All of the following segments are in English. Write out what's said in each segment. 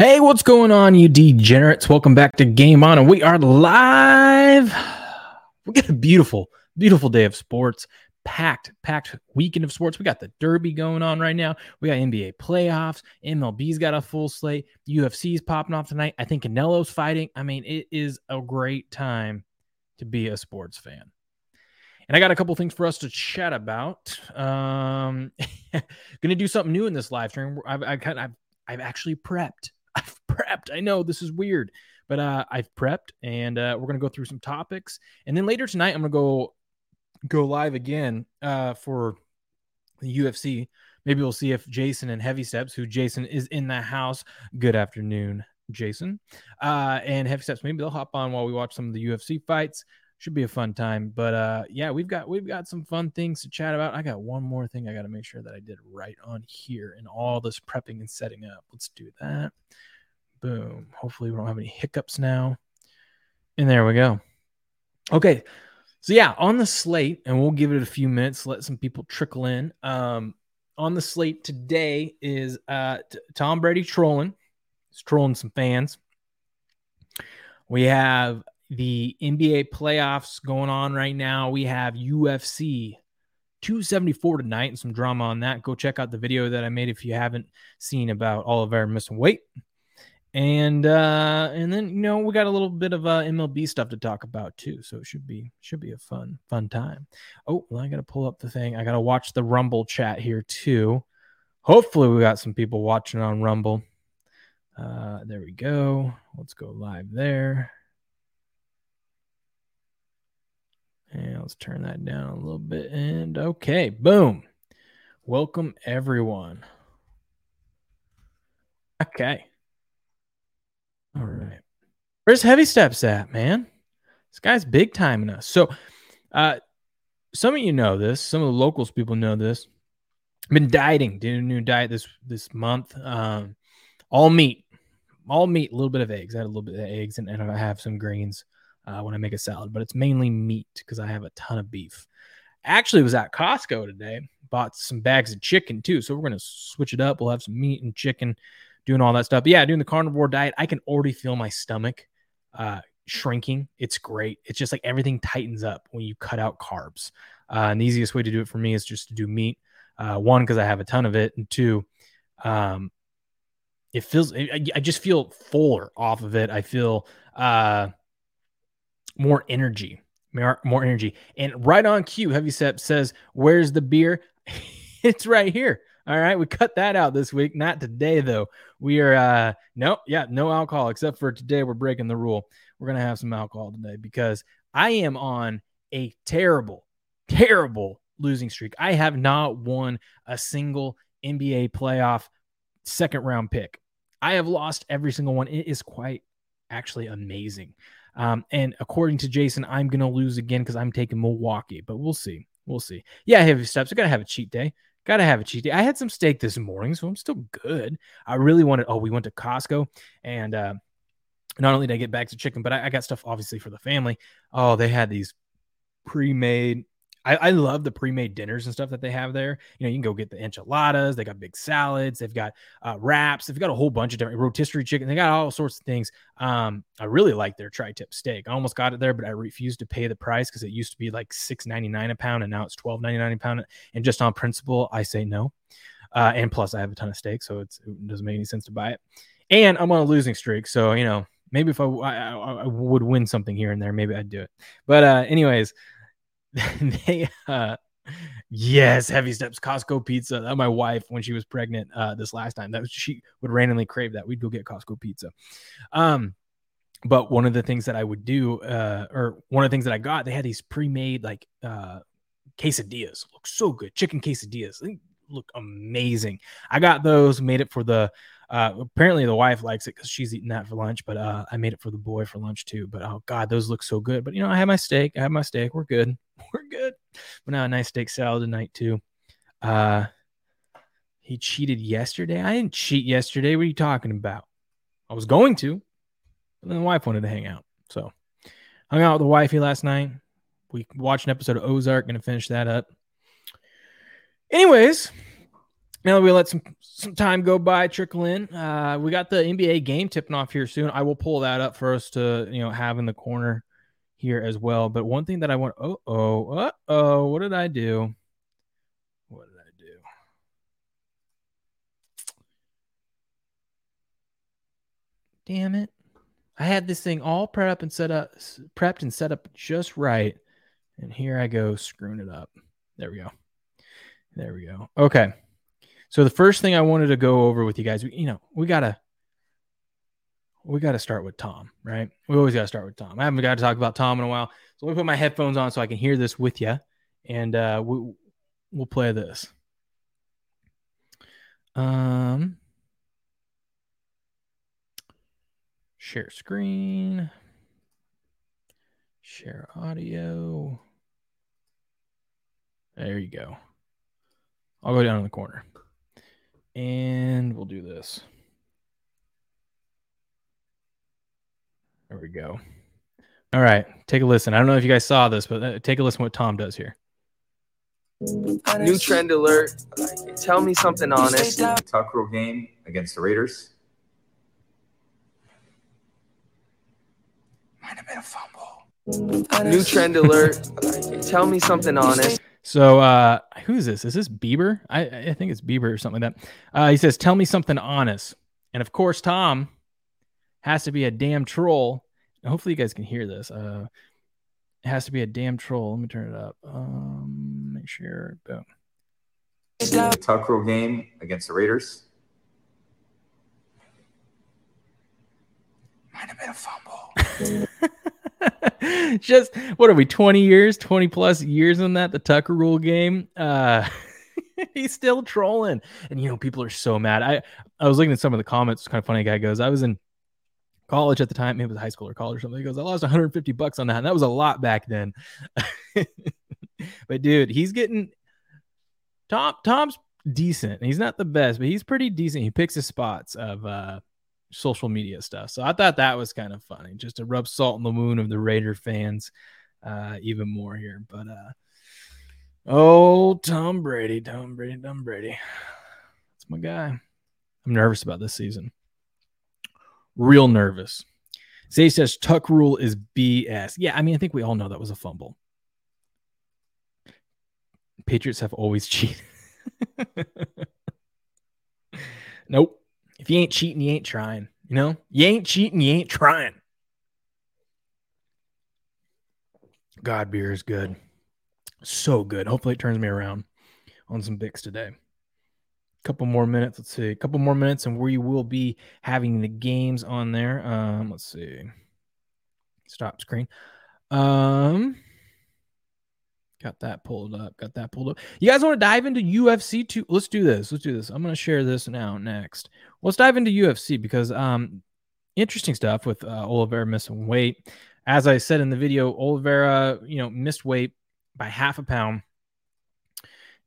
Hey, what's going on, you degenerates? Welcome back to Game On, and we are live. We got a beautiful, beautiful day of sports, packed, packed weekend of sports. We got the Derby going on right now. We got NBA playoffs. MLB's got a full slate. UFC's popping off tonight. I think Canelo's fighting. I mean, it is a great time to be a sports fan. And I got a couple things for us to chat about. Um, gonna do something new in this live stream. I've, I've, I've, I've actually prepped I've prepped. I know this is weird, but uh, I've prepped, and uh, we're gonna go through some topics, and then later tonight I'm gonna go go live again uh, for the UFC. Maybe we'll see if Jason and Heavy Steps, who Jason is in the house. Good afternoon, Jason, uh, and Heavy Steps. Maybe they'll hop on while we watch some of the UFC fights. Should be a fun time. But uh, yeah, we've got we've got some fun things to chat about. I got one more thing I got to make sure that I did right on here and all this prepping and setting up. Let's do that. Boom. Hopefully we don't have any hiccups now. And there we go. Okay. So yeah, on the slate, and we'll give it a few minutes, let some people trickle in. Um, on the slate today is uh t- Tom Brady trolling. He's trolling some fans. We have the NBA playoffs going on right now. We have UFC 274 tonight and some drama on that. Go check out the video that I made if you haven't seen about Oliver missing weight. And uh and then you know we got a little bit of uh MLB stuff to talk about too. So it should be should be a fun fun time. Oh, well, I got to pull up the thing. I got to watch the Rumble chat here too. Hopefully we got some people watching on Rumble. Uh there we go. Let's go live there. And let's turn that down a little bit. And okay, boom. Welcome everyone. Okay. All right. Where's Heavy Steps at, man? This guy's big timing us. So, uh, some of you know this. Some of the locals people know this. I've been dieting, did a new diet this this month. Um, all meat, all meat, a little bit of eggs. I had a little bit of eggs, and, and I have some grains uh, when I make a salad, but it's mainly meat because I have a ton of beef. Actually, was at Costco today. Bought some bags of chicken too, so we're gonna switch it up. We'll have some meat and chicken, doing all that stuff. But yeah, doing the carnivore diet, I can already feel my stomach uh, shrinking. It's great. It's just like everything tightens up when you cut out carbs. Uh, and the easiest way to do it for me is just to do meat. Uh, one, because I have a ton of it, and two, um, it feels. I, I just feel fuller off of it. I feel. Uh, more energy, more, energy. And right on cue, Heavy Step says, Where's the beer? it's right here. All right. We cut that out this week. Not today, though. We are, uh, no, yeah, no alcohol, except for today. We're breaking the rule. We're to have some alcohol today because I am on a terrible, terrible losing streak. I have not won a single NBA playoff second round pick. I have lost every single one. It is quite actually amazing. Um, and according to Jason, I'm going to lose again because I'm taking Milwaukee, but we'll see. We'll see. Yeah, heavy steps. I got to have a cheat day. Got to have a cheat day. I had some steak this morning, so I'm still good. I really wanted, oh, we went to Costco and, uh, not only did I get bags of chicken, but I, I got stuff obviously for the family. Oh, they had these pre-made I, I, love the pre-made dinners and stuff that they have there. You know, you can go get the enchiladas. They got big salads. They've got uh, wraps. They've got a whole bunch of different rotisserie chicken. They got all sorts of things. Um, I really like their tri-tip steak. I almost got it there, but I refused to pay the price because it used to be like six ninety nine a pound, and now it's twelve ninety nine a pound. And just on principle, I say no. Uh, and plus, I have a ton of steak, so it doesn't make any sense to buy it. And I'm on a losing streak, so you know, maybe if I, I, I would win something here and there, maybe I'd do it. But uh, anyways. they uh yes heavy steps costco pizza. That my wife when she was pregnant uh this last time. That was she would randomly crave that. We'd go get costco pizza. Um but one of the things that i would do uh or one of the things that i got they had these pre-made like uh quesadillas. Look so good. Chicken quesadillas. Look amazing. I got those made it for the uh, apparently the wife likes it because she's eating that for lunch, but uh, I made it for the boy for lunch too. But oh god, those look so good. But you know, I have my steak. I have my steak. We're good. We're good. But now a nice steak salad tonight too. Uh, he cheated yesterday. I didn't cheat yesterday. What are you talking about? I was going to, but then the wife wanted to hang out. So hung out with the wifey last night. We watched an episode of Ozark. Gonna finish that up. Anyways, now we let some some time go by, trickle in. Uh, we got the NBA game tipping off here soon. I will pull that up for us to you know have in the corner here as well. But one thing that I want, oh oh uh oh, what did I do? What did I do? Damn it! I had this thing all prepped up and set up, prepped and set up just right, and here I go screwing it up. There we go. There we go. Okay. So the first thing I wanted to go over with you guys, you know, we gotta we gotta start with Tom, right? We always gotta start with Tom. I haven't got to talk about Tom in a while, so let me put my headphones on so I can hear this with you, and uh, we, we'll play this. Um, share screen, share audio. There you go. I'll go down in the corner. And we'll do this. There we go. All right, take a listen. I don't know if you guys saw this, but uh, take a listen what Tom does here. New trend alert. Tell me something honest. Tuck rule game against the Raiders. Might have been a fumble. New trend alert. Tell me something honest. So uh who is this? Is this Bieber? I, I think it's Bieber or something like that. Uh, he says, "Tell me something honest." And of course, Tom has to be a damn troll. And hopefully, you guys can hear this. Uh, it has to be a damn troll. Let me turn it up. Um, make sure. Boom. The tuck rule game against the Raiders. Might have been a fumble. just what are we 20 years 20 plus years in that the tucker rule game? Uh he's still trolling. And you know people are so mad. I i was looking at some of the comments kind of funny guy goes i was in college at the time maybe it was high school or college or something. He goes i lost 150 bucks on that and that was a lot back then. But dude he's getting tom tom's decent. He's not the best but he's pretty decent. He picks his spots of uh social media stuff. So I thought that was kind of funny, just to rub salt in the wound of the Raider fans uh, even more here. But uh, oh, Tom Brady, Tom Brady, Tom Brady, that's my guy. I'm nervous about this season. Real nervous. Zay says Tuck rule is BS. Yeah, I mean, I think we all know that was a fumble. Patriots have always cheated. nope. If you ain't cheating, you ain't trying. You know, you ain't cheating, you ain't trying. God, beer is good. So good. Hopefully, it turns me around on some Bix today. A Couple more minutes. Let's see. A couple more minutes, and we will be having the games on there. Um, let's see. Stop screen. Um, Got that pulled up. Got that pulled up. You guys want to dive into UFC too? Let's do this. Let's do this. I'm going to share this now next. Let's dive into UFC because um interesting stuff with uh, Oliveira missing weight. As I said in the video, Oliveira, you know, missed weight by half a pound.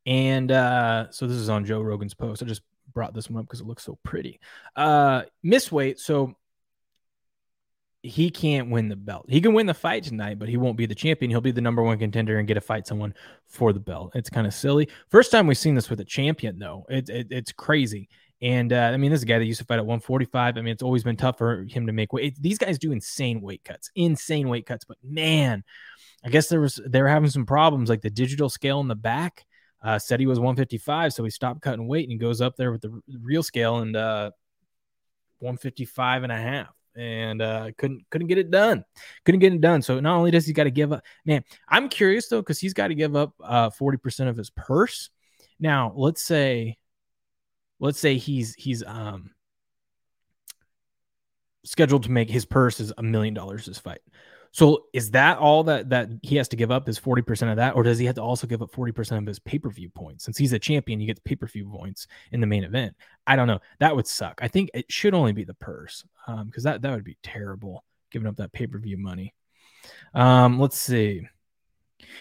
And uh so this is on Joe Rogan's post. I just brought this one up because it looks so pretty. Uh missed weight. So he can't win the belt. He can win the fight tonight, but he won't be the champion. He'll be the number one contender and get to fight someone for the belt. It's kind of silly. First time we've seen this with a champion, though. It, it it's crazy. And uh, I mean, this guy that used to fight at 145. I mean, it's always been tough for him to make weight. It, these guys do insane weight cuts, insane weight cuts. But man, I guess there was they were having some problems, like the digital scale in the back uh, said he was 155, so he stopped cutting weight and he goes up there with the real scale and uh, 155 and a half and uh, couldn't couldn't get it done. Couldn't get it done. So not only does he got to give up, man, I'm curious though because he's got to give up uh, 40% of his purse. Now, let's say, let's say he's he's um scheduled to make his purse is a million dollars this fight. So is that all that that he has to give up is 40% of that or does he have to also give up 40% of his pay-per-view points? Since he's a champion, he gets pay-per-view points in the main event. I don't know. That would suck. I think it should only be the purse. Um cuz that that would be terrible giving up that pay-per-view money. Um let's see.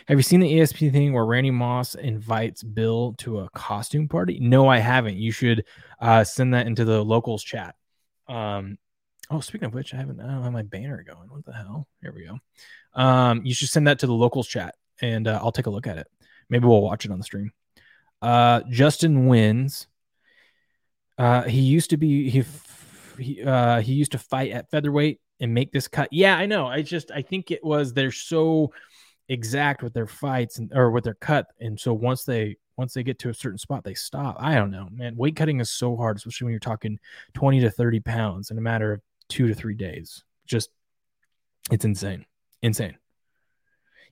Have you seen the ESPN thing where Randy Moss invites Bill to a costume party? No, I haven't. You should uh, send that into the locals chat. Um, Oh, speaking of which, I haven't. I don't have my banner going. What the hell? Here we go. Um, you should send that to the locals chat, and uh, I'll take a look at it. Maybe we'll watch it on the stream. Uh, Justin wins. Uh, he used to be he he, uh, he used to fight at featherweight and make this cut. Yeah, I know. I just I think it was they're so exact with their fights and or with their cut, and so once they once they get to a certain spot, they stop. I don't know, man. Weight cutting is so hard, especially when you're talking twenty to thirty pounds in a matter of two to three days. Just it's insane, insane.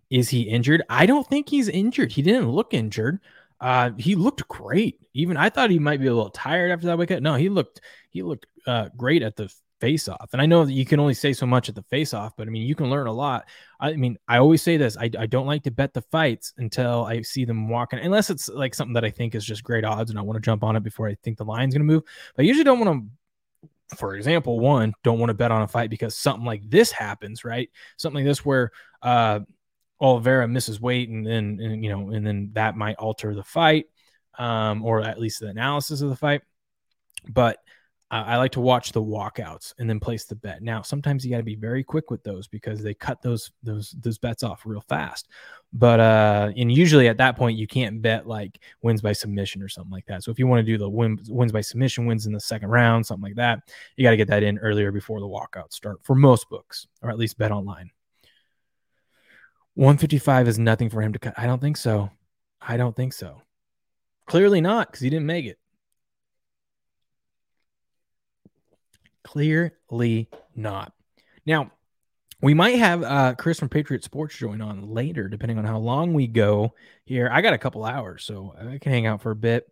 Is he injured? I don't think he's injured. He didn't look injured. Uh, he looked great. Even I thought he might be a little tired after that weight cut. No, he looked he looked uh, great at the face off. And I know that you can only say so much at the face off, but I mean, you can learn a lot. I mean, I always say this I, I don't like to bet the fights until I see them walking, unless it's like something that I think is just great odds and I want to jump on it before I think the line's going to move. But I usually don't want to, for example, one, don't want to bet on a fight because something like this happens, right? Something like this where, uh, Oliveira misses weight and then, you know, and then that might alter the fight um, or at least the analysis of the fight. But I like to watch the walkouts and then place the bet. Now, sometimes you got to be very quick with those because they cut those those those bets off real fast. But uh, and usually at that point you can't bet like wins by submission or something like that. So if you want to do the win, wins by submission, wins in the second round, something like that, you got to get that in earlier before the walkouts start for most books, or at least bet online. 155 is nothing for him to cut. I don't think so. I don't think so. Clearly not because he didn't make it. Clearly not. Now, we might have uh, Chris from Patriot Sports join on later, depending on how long we go here. I got a couple hours, so I can hang out for a bit.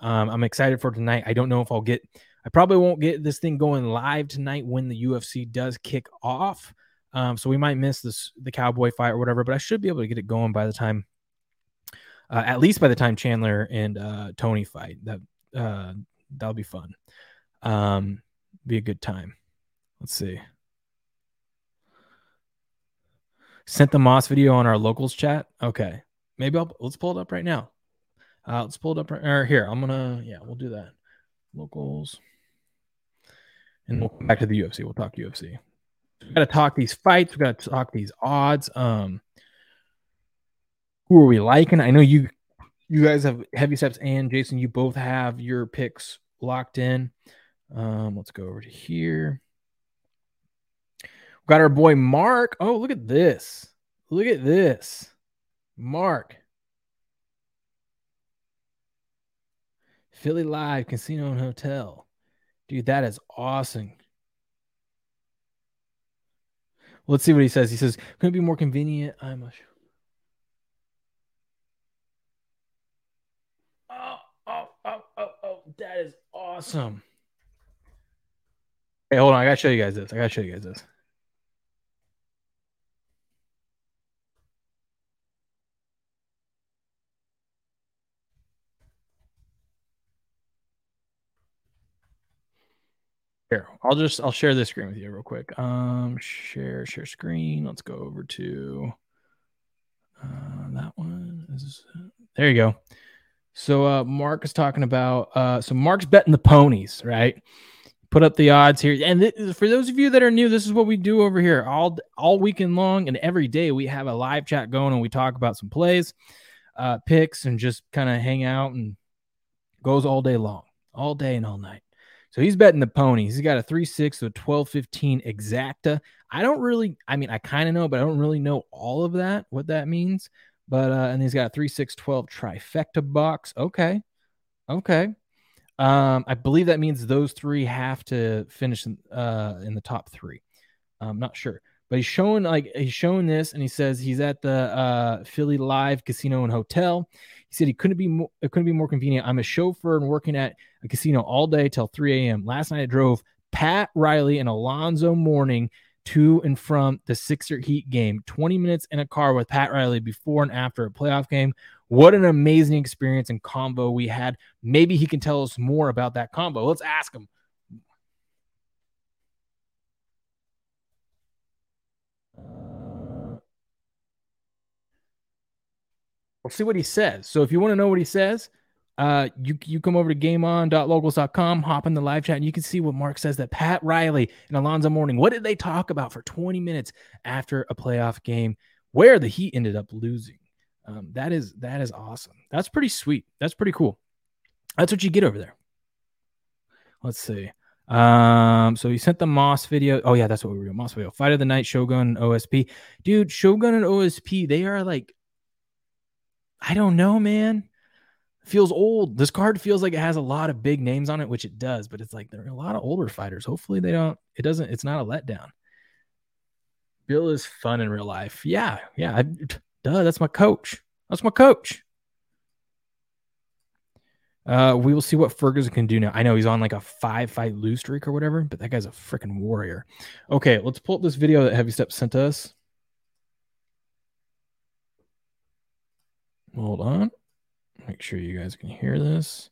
Um, I'm excited for tonight. I don't know if I'll get, I probably won't get this thing going live tonight when the UFC does kick off. Um, so we might miss this the Cowboy fight or whatever, but I should be able to get it going by the time, uh, at least by the time Chandler and uh, Tony fight. That uh, that'll be fun. Um, be a good time. Let's see. Sent the Moss video on our locals chat. Okay, maybe I'll let's pull it up right now. Uh, let's pull it up right here. I'm gonna yeah, we'll do that. Locals, and we'll come back to the UFC. We'll talk UFC. We got to talk these fights. We got to talk these odds. Um, who are we liking? I know you, you guys have heavy steps and Jason. You both have your picks locked in. Um, let's go over to here. We've got our boy Mark. Oh, look at this. Look at this. Mark. Philly Live Casino and Hotel. Dude, that is awesome. Let's see what he says. He says, "Couldn't be more convenient." I'm a. Oh, oh, oh, oh, oh! That is awesome. Hey, hold on. I gotta show you guys this. I gotta show you guys this. Here, I'll just I'll share this screen with you real quick. Um, share share screen. Let's go over to uh, that one. Is, there you go. So uh, Mark is talking about uh, so Mark's betting the ponies, right? Put up the odds here. And th- for those of you that are new, this is what we do over here all all weekend long and every day. We have a live chat going and we talk about some plays, uh, picks, and just kind of hang out and goes all day long, all day and all night. So he's betting the ponies. He's got a 3 6 to a 12 15 exacta. I don't really, I mean, I kind of know, but I don't really know all of that, what that means. But, uh, and he's got a 3 6 12 trifecta box. Okay. Okay. Um, I believe that means those three have to finish in, uh, in the top three. I'm not sure, but he's showing like he's showing this, and he says he's at the uh, Philly Live Casino and Hotel. He said he couldn't be more, it couldn't be more convenient. I'm a chauffeur and working at a casino all day till 3 a.m. Last night I drove Pat Riley and Alonzo Mourning to and from the Sixer Heat game. 20 minutes in a car with Pat Riley before and after a playoff game what an amazing experience and combo we had. Maybe he can tell us more about that combo. Let's ask him. we'll see what he says. So if you want to know what he says, uh, you you come over to gameon.locals.com, hop in the live chat, and you can see what Mark says that Pat Riley and Alonzo Mourning, what did they talk about for 20 minutes after a playoff game where the Heat ended up losing? Um, that is that is awesome. That's pretty sweet. That's pretty cool. That's what you get over there. Let's see. Um, so you sent the Moss video. Oh yeah, that's what we were doing. Moss video. Fight of the night, Shogun, OSP. Dude, Shogun and OSP, they are like, I don't know, man. Feels old. This card feels like it has a lot of big names on it, which it does, but it's like there are a lot of older fighters. Hopefully they don't, it doesn't, it's not a letdown. Bill is fun in real life. Yeah, yeah. I, duh, that's my coach. That's my coach. Uh, we will see what Ferguson can do now. I know he's on like a five fight lose streak or whatever, but that guy's a freaking warrior. Okay, let's pull up this video that Heavy Step sent us. Hold on. Make sure you guys can hear this.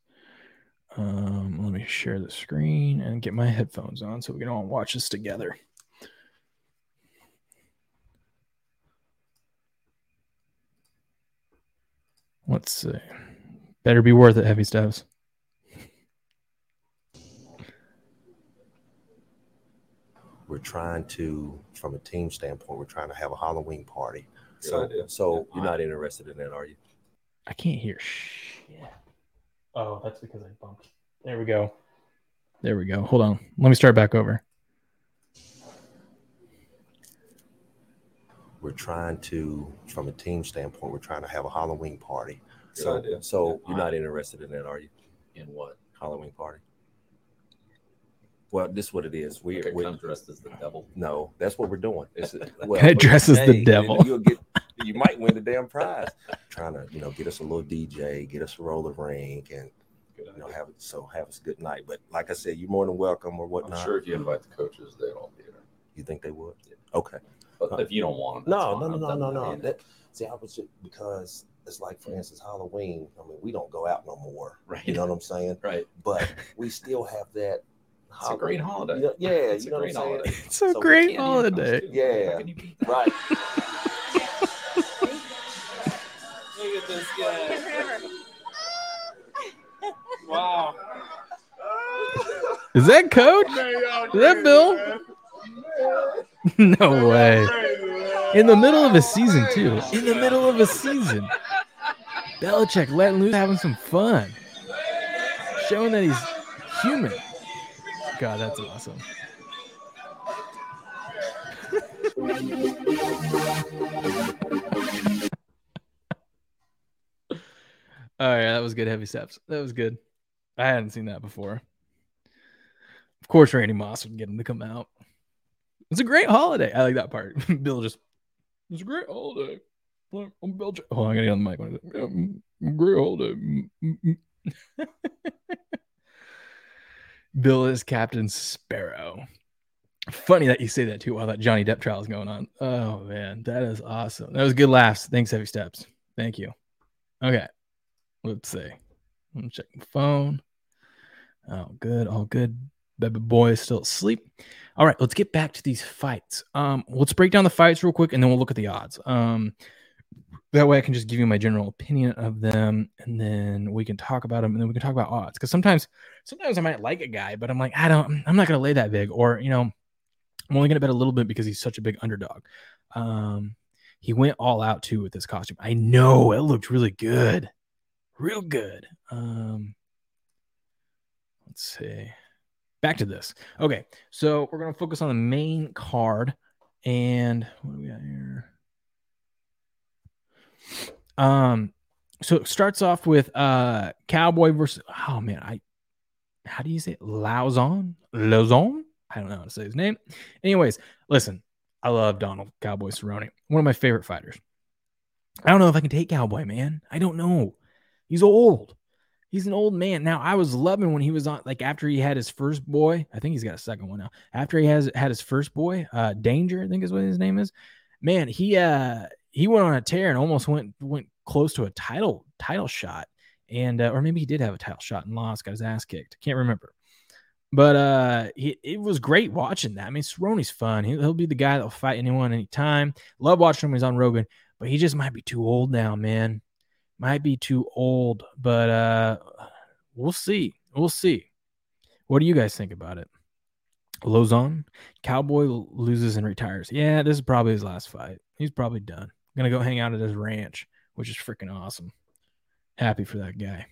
Um, let me share the screen and get my headphones on so we can all watch this together. Let's see. Better be worth it, heavy steps. We're trying to, from a team standpoint, we're trying to have a Halloween party. Good so, idea. so you're not interested in that, are you? I can't hear shit. Oh, that's because I bumped. There we go. There we go. Hold on. Let me start back over. We're trying to, from a team standpoint, we're trying to have a Halloween party. Good so, idea. so you're not interested in that, are you? In what? Halloween party. Well, this is what it is. We, Okay, we I'm dressed as the devil. no, that's what we're doing. Is it? Well, Guy dresses the devil. You'll get, you might win the damn prize. Trying to, you know, get us a little DJ, get us a roller rink, and Good you know, idea. have so have us a good night. But like I said, you're more than welcome or I'm whatnot. sure if you invite the coaches, they'll all be there. You think they would? Okay. But if you don't want them, No, no, no, no, no, no. That, see, I was just because it's like, for instance, Halloween. I mean, we don't go out no more. Right. You know what I'm saying? Right. But we still have that. It's a great holiday. Yeah, yeah It's you a know what I'm great saying. holiday. It's a So great holiday. costume. Yeah. How can you beat that? Right. Look at this guy. Wow. Is that Coach? Is that Bill? no way. In the middle of a season, too. In the middle of a season. Belichick letting loose, having some fun. Showing that he's human. God, that's awesome. All right, that was good. Heavy steps. That was good. I hadn't seen that before. Of course, Randy Moss would get him to come out. It's a great holiday. I like that part. Bill just, it's a great holiday. I'm Bill. Ch- Hold on, I gotta get on the mic. Um, Great holiday. Bill is Captain Sparrow. Funny that you say that too while that Johnny Depp trial is going on. Oh man, that is awesome. That was good laughs. Thanks, Heavy Steps. Thank you. Okay, let's see. Let me check my phone. Oh, good. All good. Baby boy is still asleep. All right, let's get back to these fights. Um, let's break down the fights real quick, and then we'll look at the odds. Um, that way I can just give you my general opinion of them, and then we can talk about them, and then we can talk about odds. Because sometimes, sometimes I might like a guy, but I'm like, I don't, I'm not gonna lay that big, or you know, I'm only gonna bet a little bit because he's such a big underdog. Um, he went all out too with this costume. I know it looked really good, real good. Um, let's see. Back to this. Okay, so we're gonna focus on the main card, and what do we got here? Um, so it starts off with uh Cowboy versus oh man, I how do you say? Lauzon? Lauzon? I don't know how to say his name. Anyways, listen, I love Donald Cowboy Cerrone, one of my favorite fighters. I don't know if I can take Cowboy, man. I don't know. He's old. He's an old man. Now, I was loving when he was on, like after he had his first boy. I think he's got a second one now. After he has had his first boy, uh, Danger, I think is what his name is. Man, he uh he went on a tear and almost went went close to a title title shot, and uh, or maybe he did have a title shot and lost, got his ass kicked. Can't remember. But uh, he, it was great watching that. I mean, Cerrone's fun. He, he'll be the guy that'll fight anyone anytime. Love watching him. when He's on Rogan, but he just might be too old now, man. Might be too old. But uh, we'll see. We'll see. What do you guys think about it? Lauzon, Cowboy loses and retires. Yeah, this is probably his last fight. He's probably done. Gonna go hang out at his ranch, which is freaking awesome. Happy for that guy.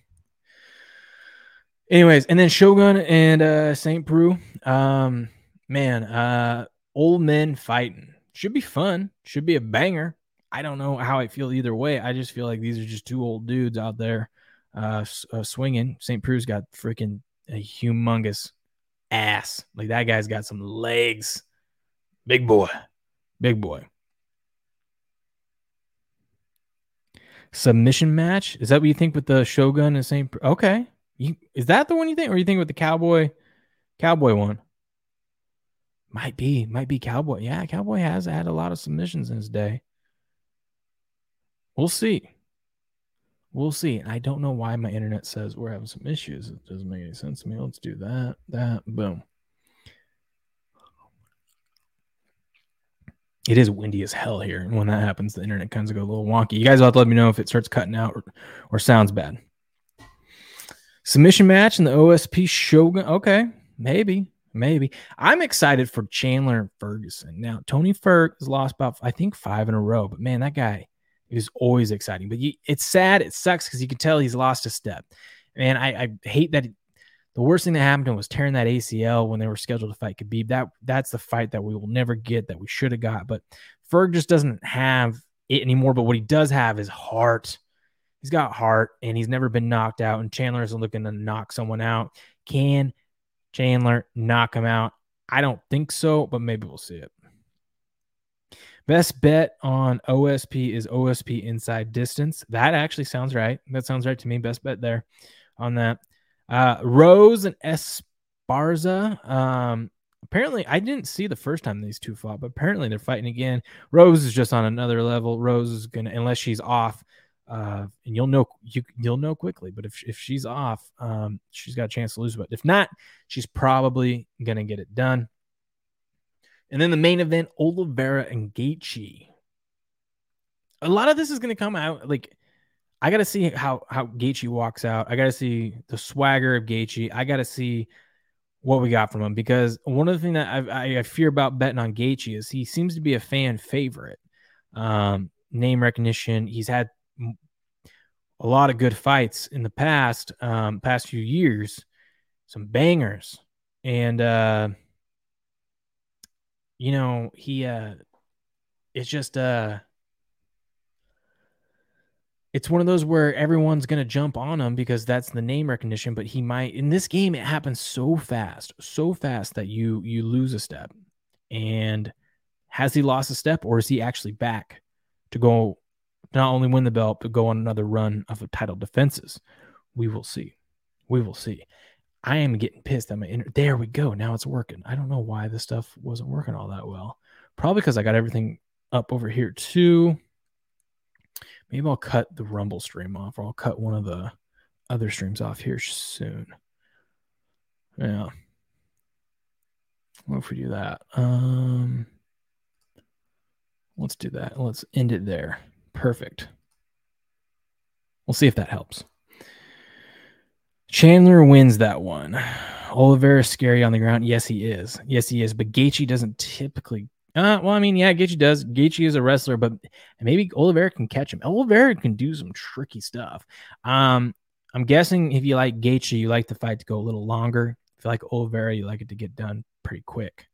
Anyways, and then Shogun and uh St. Preux. Um, man, uh, old men fighting should be fun. Should be a banger. I don't know how I feel either way. I just feel like these are just two old dudes out there uh, uh swinging. St. Preux's got freaking a humongous ass. Like that guy's got some legs. Big boy. Big boy. Submission match? Is that what you think with the Shogun and St. Okay. You, is that the one you think, or you think with the Cowboy, Cowboy one? Might be, might be Cowboy. Yeah, Cowboy has had a lot of submissions in his day. We'll see. We'll see. I don't know why my internet says we're having some issues. It doesn't make any sense to me. Let's do that. That. Boom. It is windy as hell here. And when that happens, the internet kind of go a little wonky. You guys have to let me know if it starts cutting out or, or sounds bad. Submission match in the OSP Shogun. Okay. Maybe. Maybe. I'm excited for Chandler and Ferguson. Now, Tony Ferg has lost about, I think, five in a row. But man, that guy is always exciting. But you, it's sad. It sucks because you can tell he's lost a step. Man, I, I hate that. the worst thing that happened to him was tearing that ACL when they were scheduled to fight Khabib. That that's the fight that we will never get that we should have got. But Ferg just doesn't have it anymore. But what he does have is heart. He's got heart, and he's never been knocked out. And Chandler isn't looking to knock someone out. Can Chandler knock him out? I don't think so, but maybe we'll see it. Best bet on OSP is OSP inside distance. That actually sounds right. That sounds right to me. Best bet there on that. Uh, Rose and Esparza. Um, apparently, I didn't see the first time these two fought, but apparently they're fighting again. Rose is just on another level. Rose is gonna, unless she's off, uh, and you'll know you you'll know quickly. But if if she's off, um, she's got a chance to lose. But if not, she's probably gonna get it done. And then the main event, Oliveira and Gaethje. A lot of this is going to come out like I got to see how how Gaethje walks out. I got to see the swagger of Gaethje. I got to see what we got from him because one of the things that I, I, fear about betting on Gaethje is he seems to be a fan favorite. Um, name recognition. He's had a lot of good fights in the past, um, past few years, some bangers, and uh, you know, he uh it's just uh it's one of those where everyone's going to jump on him because that's the name recognition but he might in this game it happens so fast so fast that you you lose a step. And has he lost a step or is he actually back to go not only win the belt but go on another run of title defenses? We will see. We will see I am getting pissed my inter- there we go. Now it's working. I don't know why this stuff wasn't working all that well. Probably because I got everything up over here too. Maybe I'll cut the Rumble stream off, or I'll cut one of the other streams off here soon. Yeah. What if we do that? Um let's do that. Let's end it there. Perfect. We'll see if that helps. Chandler wins that one. Oliveira is scary on the ground. Yes, he is. Yes, he is. But Gaethje doesn't typically. Uh, well, I mean, yeah, Gaethje does. Gaethje is a wrestler, but maybe Oliveira can catch him. Oliveira can do some tricky stuff. Um, I'm guessing if you like Gaethje, you like the fight to go a little longer. If you like Oliveira, you like it to get done pretty quick.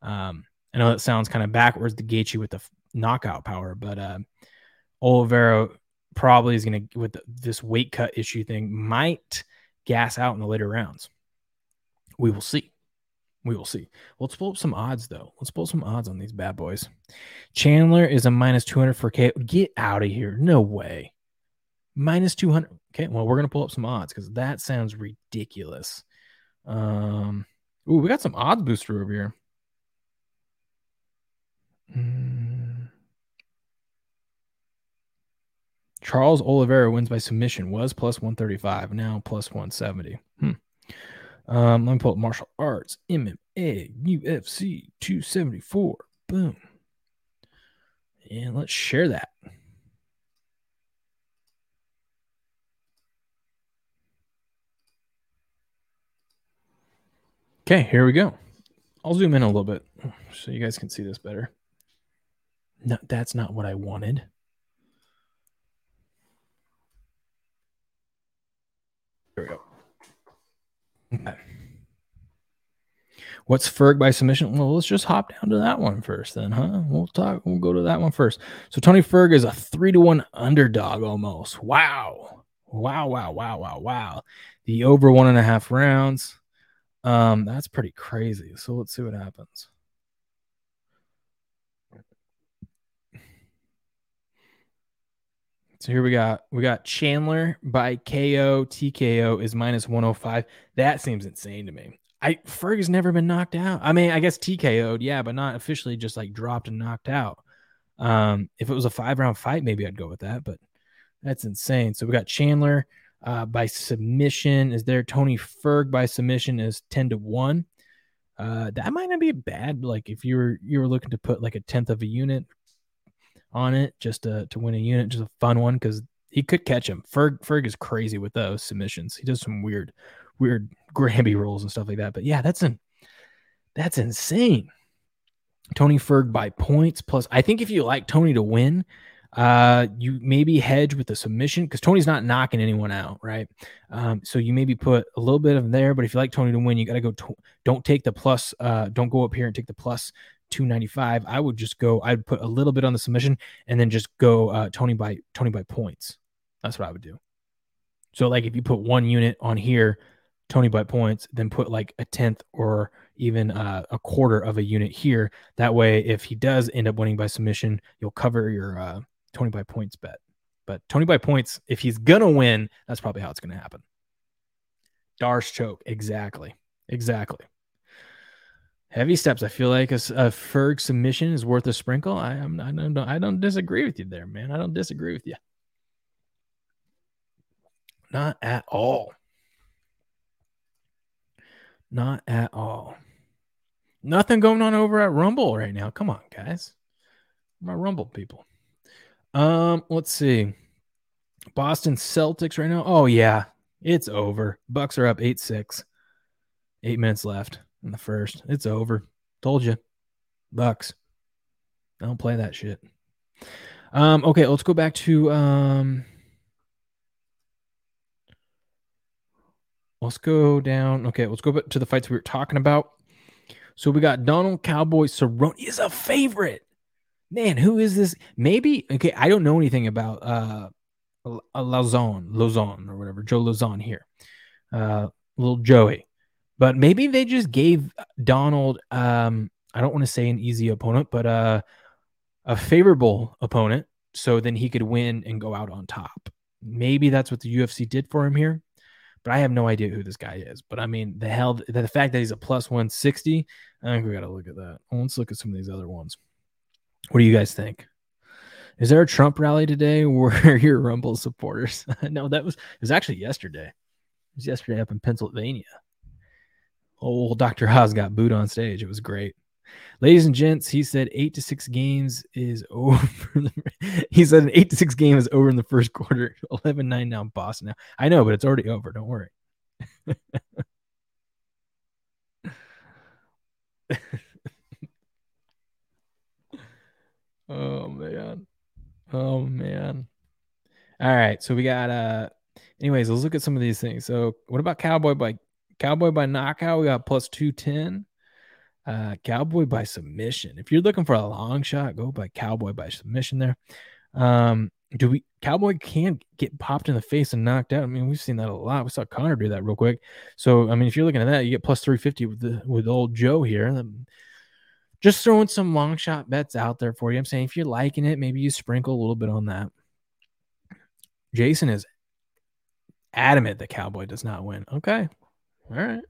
Um, I know that sounds kind of backwards to Gaethje with the knockout power, but uh, Oliveira probably is going to with this weight cut issue thing might gas out in the later rounds. We will see. We will see. Let's pull up some odds though. Let's pull some odds on these bad boys. Chandler is a minus 200 for K. Get out of here. No way. Minus 200. Okay, well, we're going to pull up some odds because that sounds ridiculous. Um, ooh, we got some odds booster over here. Hmm. Charles Oliveira wins by submission was plus 135, now plus 170. Hmm. Um, let me pull up martial arts, MMA, UFC 274. Boom. And let's share that. Okay, here we go. I'll zoom in a little bit so you guys can see this better. No, that's not what I wanted. Here we go. What's Ferg by submission? Well, let's just hop down to that one first, then, huh? We'll talk. We'll go to that one first. So Tony Ferg is a three to one underdog almost. Wow, wow, wow, wow, wow, wow. The over one and a half rounds. Um, that's pretty crazy. So let's see what happens. So here we got we got Chandler by KO TKO is minus 105. That seems insane to me. I Ferg has never been knocked out. I mean, I guess TKO'd, yeah, but not officially just like dropped and knocked out. Um, if it was a five round fight, maybe I'd go with that, but that's insane. So we got Chandler uh, by submission. Is there Tony Ferg by submission is 10 to 1. Uh, that might not be bad. Like if you were you were looking to put like a tenth of a unit on it just to, to win a unit, just a fun one because he could catch him. Ferg Ferg is crazy with those submissions. He does some weird, weird Granby rolls and stuff like that. But yeah, that's an that's insane. Tony Ferg by points plus. I think if you like Tony to win, uh, you maybe hedge with the submission because Tony's not knocking anyone out, right? Um, so you maybe put a little bit of there, but if you like Tony to win, you got to go. To, don't take the plus. Uh, don't go up here and take the plus 295. I would just go, I'd put a little bit on the submission and then just go uh, Tony by Tony by points. That's what I would do. So like if you put one unit on here, Tony by points, then put like a tenth or even uh, a quarter of a unit here. That way, if he does end up winning by submission, you'll cover your uh, Tony by points bet. But Tony by points, if he's gonna win, that's probably how it's gonna happen. Darce choke, exactly, exactly. Heavy steps. I feel like a, a Ferg submission is worth a sprinkle. I am. I don't. I don't disagree with you there, man. I don't disagree with you. Not at all. Not at all. Nothing going on over at Rumble right now. Come on, guys. My Rumble people. Um, let's see. Boston Celtics right now. Oh yeah, it's over. Bucks are up 8-6. 8 minutes left in the first. It's over. Told you. Bucks. I don't play that shit. Um, okay, let's go back to um let's go down. Okay, let's go back to the fights we were talking about. So we got Donald Cowboy Cerrone is a favorite. Man, who is this? Maybe okay, I don't know anything about uh Lauzon, Lauzon or whatever, Joe Lauzon here. Uh little Joey. But maybe they just gave Donald um I don't want to say an easy opponent, but uh a favorable opponent so then he could win and go out on top. Maybe that's what the UFC did for him here, but I have no idea who this guy is. But I mean, the hell, the fact that he's a plus 160, I think we got to look at that. Let's look at some of these other ones. What do you guys think? Is there a Trump rally today where your Rumble supporters? no, that was it was actually yesterday. It was yesterday up in Pennsylvania. Old Dr. Oz got booed on stage. It was great. Ladies and gents, he said eight to six games is over. he said an eight to six game is over in the first quarter. 11 9 now, Boston. Now, I know, but it's already over. Don't worry. oh, man. Oh, man. All right. So we got, uh, anyways, let's look at some of these things. So, what about Cowboy by Cowboy by knockout? We got plus 210. Uh, Cowboy by submission. If you're looking for a long shot, go by Cowboy by submission there. Um, do we Cowboy can get popped in the face and knocked out? I mean, we've seen that a lot. We saw Conor do that real quick. So, I mean, if you're looking at that, you get plus 350 with the with old Joe here. Just throwing some long shot bets out there for you. I'm saying if you're liking it, maybe you sprinkle a little bit on that. Jason is adamant that Cowboy does not win. Okay. All right.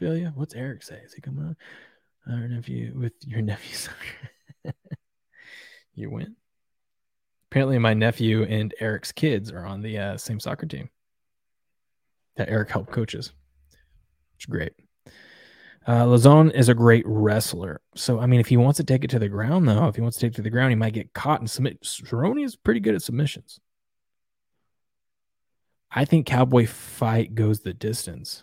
You. What's Eric say? Is he coming on? Our nephew with your nephew. you win. Apparently, my nephew and Eric's kids are on the uh, same soccer team that Eric helped coaches. It's great. Uh, is a great wrestler. So, I mean, if he wants to take it to the ground, though, if he wants to take it to the ground, he might get caught and submit. Cerrone is pretty good at submissions. I think Cowboy fight goes the distance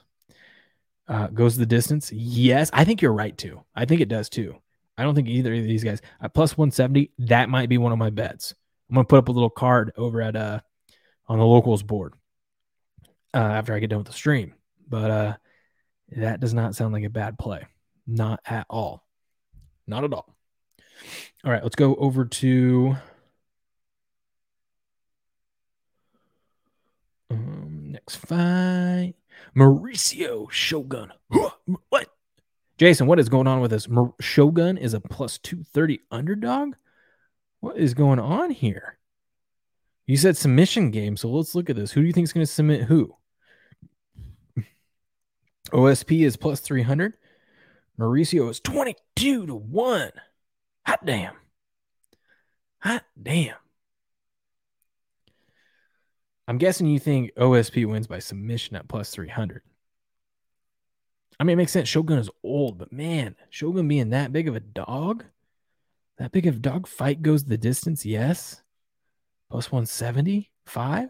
uh, goes the distance? Yes, I think you're right too. I think it does too. I don't think either of these guys at plus 170. That might be one of my bets. I'm gonna put up a little card over at uh on the locals board uh, after I get done with the stream. but uh, that does not sound like a bad play. Not at all. Not at all. All right, let's go over to um, next fight. Mauricio Shogun. What? Jason, what is going on with this? Mar- Shogun is a plus 230 underdog? What is going on here? You said submission game, so let's look at this. Who do you think is going to submit who? OSP is plus 300. Mauricio is 22 to 1. Hot damn. Hot damn. I'm guessing you think OSP wins by submission at plus 300. I mean, it makes sense. Shogun is old, but man, Shogun being that big of a dog, that big of a dog, fight goes the distance, yes. Plus 175.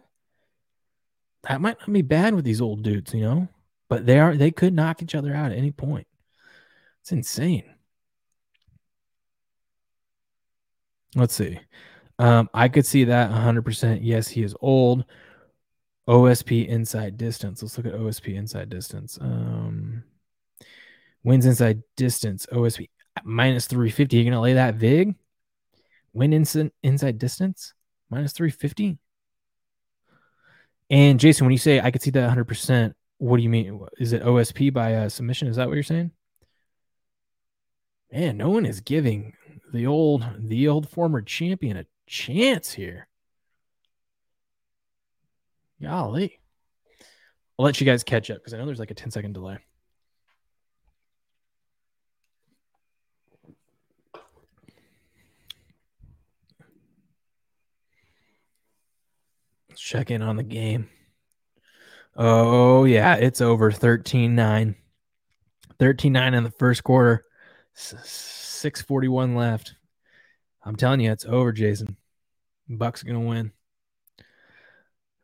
That might not be bad with these old dudes, you know, but they are, they could knock each other out at any point. It's insane. Let's see. Um, I could see that 100%. Yes, he is old. OSP inside distance. Let's look at OSP inside distance. Um, wins inside distance. OSP minus 350. You're going to lay that VIG? Win inside, inside distance? Minus 350? And Jason, when you say I could see that 100%, what do you mean? Is it OSP by uh, submission? Is that what you're saying? Man, no one is giving the old the old former champion a chance here. Golly. I'll let you guys catch up because I know there's like a 10 second delay. Let's check in on the game. Oh, yeah, it's over 13 9. 13 9 in the first quarter. 641 left. I'm telling you, it's over, Jason. Bucks going to win.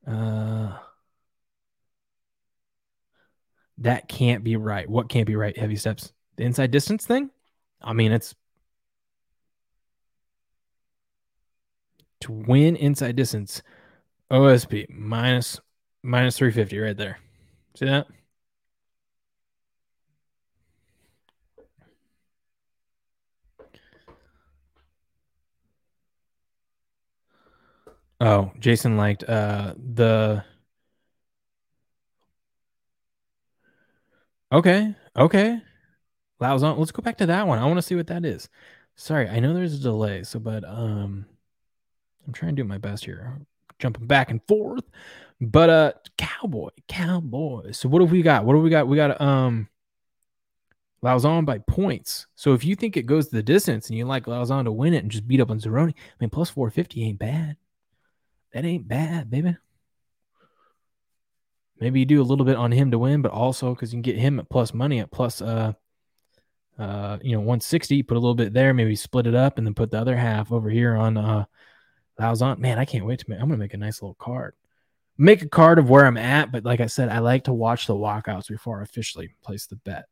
Uh, that can't be right. What can't be right? Heavy steps. The inside distance thing? I mean, it's to win inside distance. OSP minus minus 350 right there. See that? Oh, Jason liked uh the Okay. Okay. Lauzon. Let's go back to that one. I want to see what that is. Sorry, I know there's a delay, so but um I'm trying to do my best here. Jumping back and forth. But uh cowboy, cowboy. So what have we got? What do we got? We got um Lauzon by points. So if you think it goes the distance and you like Lauzon to win it and just beat up on Cerrone, I mean plus 450 ain't bad. That ain't bad, baby. Maybe you do a little bit on him to win, but also because you can get him at plus money at plus uh uh you know 160, put a little bit there, maybe split it up and then put the other half over here on uh Lauzon. Man, I can't wait to make I'm gonna make a nice little card. Make a card of where I'm at, but like I said, I like to watch the walkouts before I officially place the bet.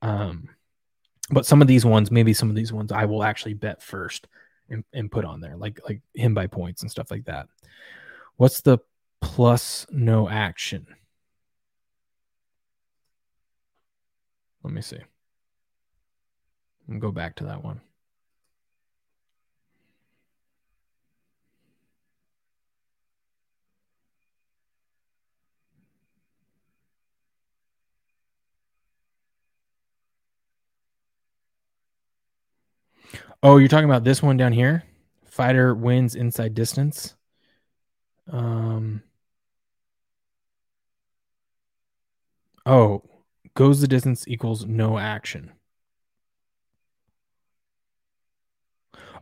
Um but some of these ones, maybe some of these ones I will actually bet first and, and put on there, like like him by points and stuff like that. What's the plus no action? Let me see. Go back to that one. Oh, you're talking about this one down here? Fighter wins inside distance. Um Oh, goes the distance equals no action.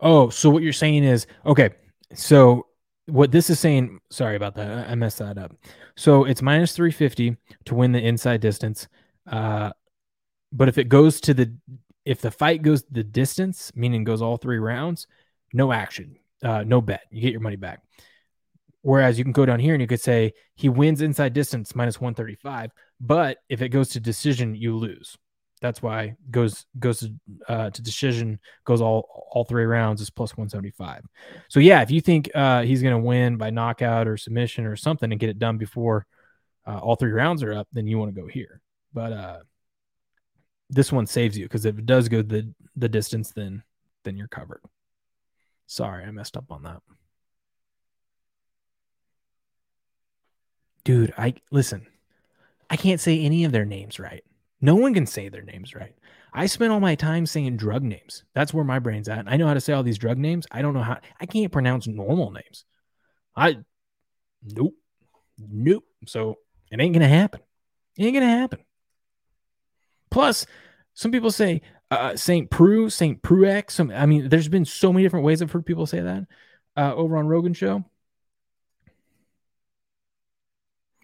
Oh, so what you're saying is okay. So what this is saying, sorry about that. I messed that up. So it's minus 350 to win the inside distance. Uh, but if it goes to the if the fight goes the distance, meaning goes all three rounds, no action, uh, no bet. You get your money back. Whereas you can go down here and you could say he wins inside distance minus 135, but if it goes to decision, you lose. That's why goes goes to, uh, to decision goes all all three rounds is plus 175. So yeah, if you think uh, he's going to win by knockout or submission or something and get it done before uh, all three rounds are up, then you want to go here. But uh, this one saves you because if it does go the the distance, then then you're covered. Sorry, I messed up on that. Dude, I listen. I can't say any of their names right. No one can say their names right. I spent all my time saying drug names. That's where my brain's at. I know how to say all these drug names. I don't know how. I can't pronounce normal names. I nope, nope. So it ain't gonna happen. It ain't gonna happen. Plus, some people say uh, Saint Prue, Saint Pruex. Some, I mean, there's been so many different ways I've heard people say that uh, over on Rogan show.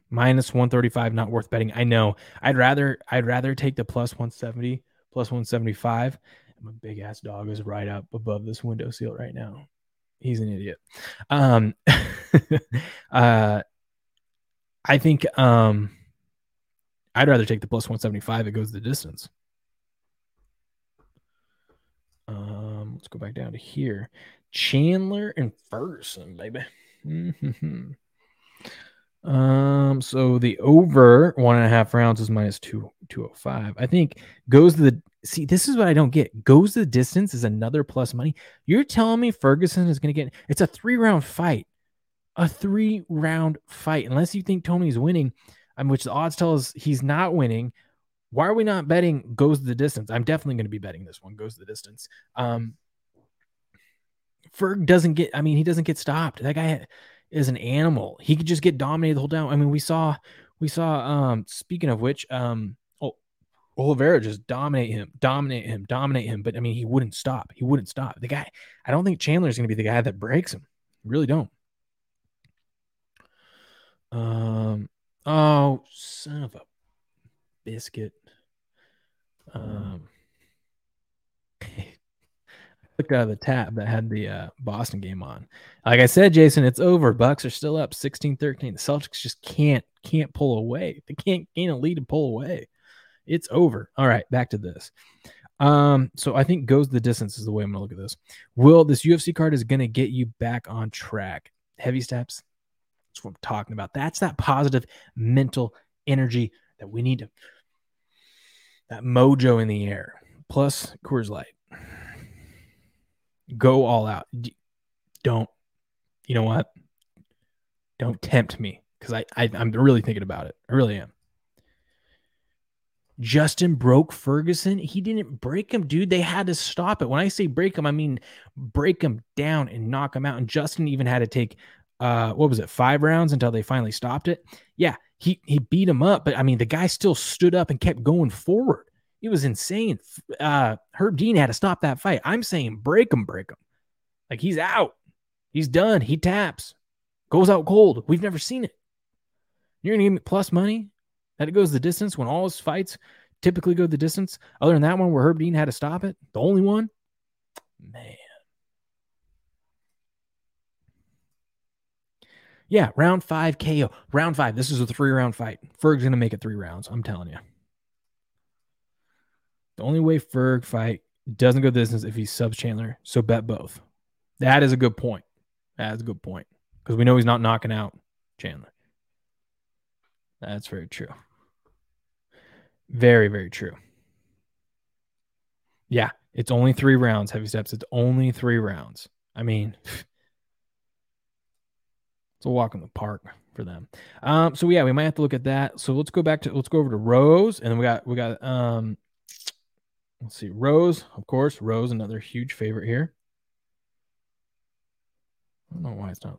Minus 135, not worth betting. I know. I'd rather I'd rather take the plus 170, plus 175. My big ass dog is right up above this window seal right now. He's an idiot. Um, uh, I think um, I'd rather take the plus 175. It goes the distance. Um, let's go back down to here. Chandler and Ferguson, baby. Um, so the over one and a half rounds is minus two two oh five. I think goes the see. This is what I don't get. Goes the distance is another plus money. You're telling me Ferguson is going to get? It's a three round fight, a three round fight. Unless you think Tony's winning, which the odds tell us he's not winning. Why are we not betting goes the distance? I'm definitely going to be betting this one goes the distance. Um, Ferg doesn't get. I mean, he doesn't get stopped. That guy is an animal. He could just get dominated the whole time. I mean, we saw we saw um speaking of which, um oh Oliveira just dominate him, dominate him, dominate him. But I mean, he wouldn't stop. He wouldn't stop. The guy, I don't think Chandler's gonna be the guy that breaks him. really don't. Um oh son of a biscuit. Um I looked out of the tab that had the uh, Boston game on. Like I said, Jason, it's over. Bucks are still up 16-13. The Celtics just can't can't pull away. They can't gain a lead and pull away. It's over. All right, back to this. Um, so I think goes the distance is the way I'm gonna look at this. Will this UFC card is gonna get you back on track? Heavy steps. That's what I'm talking about. That's that positive mental energy that we need to that mojo in the air. Plus Coors Light go all out. Don't, you know what? Don't tempt me because I, I I'm really thinking about it. I really am. Justin broke Ferguson. He didn't break him, dude. They had to stop it. When I say break him, I mean break him down and knock him out. And Justin even had to take uh what was it, five rounds until they finally stopped it. Yeah, he he beat him up, but I mean the guy still stood up and kept going forward. It was insane. Uh, Herb Dean had to stop that fight. I'm saying break him, break him. Like he's out. He's done. He taps, goes out cold. We've never seen it. You're to give me plus money that it goes the distance when all his fights typically go the distance, other than that one where Herb Dean had to stop it, the only one? Man. Yeah, round five KO. Round five. This is a three round fight. Ferg's to make it three rounds. I'm telling you. The only way Ferg fight doesn't go distance if he subs Chandler. So bet both. That is a good point. That is a good point because we know he's not knocking out Chandler. That's very true. Very, very true. Yeah, it's only three rounds, heavy steps. It's only three rounds. I mean, it's a walk in the park for them. Um, so yeah, we might have to look at that. So let's go back to let's go over to Rose, and then we got we got um Let's see. Rose, of course. Rose, another huge favorite here. I don't know why it's not.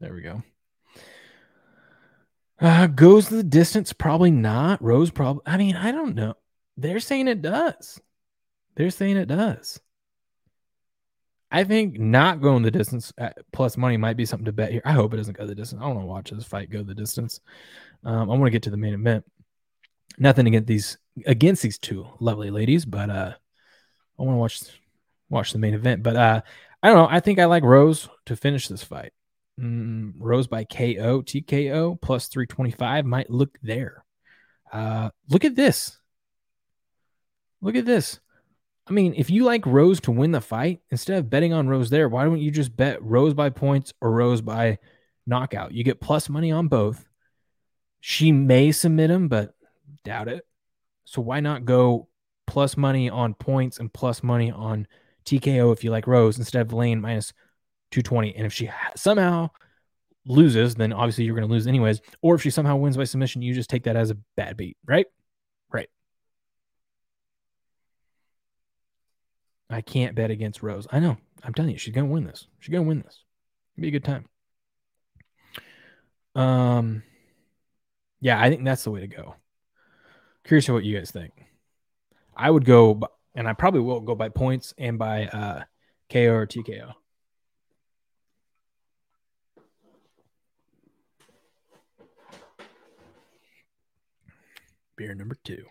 There we go. Uh, goes the distance? Probably not. Rose, probably. I mean, I don't know. They're saying it does. They're saying it does. I think not going the distance plus money might be something to bet here. I hope it doesn't go the distance. I want to watch this fight go the distance. Um, I want to get to the main event. Nothing against these against these two lovely ladies, but uh, I want to watch watch the main event. But uh, I don't know. I think I like Rose to finish this fight. Mm, Rose by KO, TKO plus 325 might look there. Uh, look at this. Look at this. I mean, if you like Rose to win the fight, instead of betting on Rose there, why don't you just bet Rose by points or Rose by knockout? You get plus money on both. She may submit him, but doubt it. So why not go plus money on points and plus money on TKO if you like Rose instead of Layne minus 220? And if she somehow loses, then obviously you're going to lose anyways. Or if she somehow wins by submission, you just take that as a bad beat? Right. I can't bet against Rose. I know. I'm telling you, she's to win this. She's to win this. It'll be a good time. Um, yeah, I think that's the way to go. Curious what you guys think. I would go, and I probably will go by points and by uh, KO or TKO. Beer number two.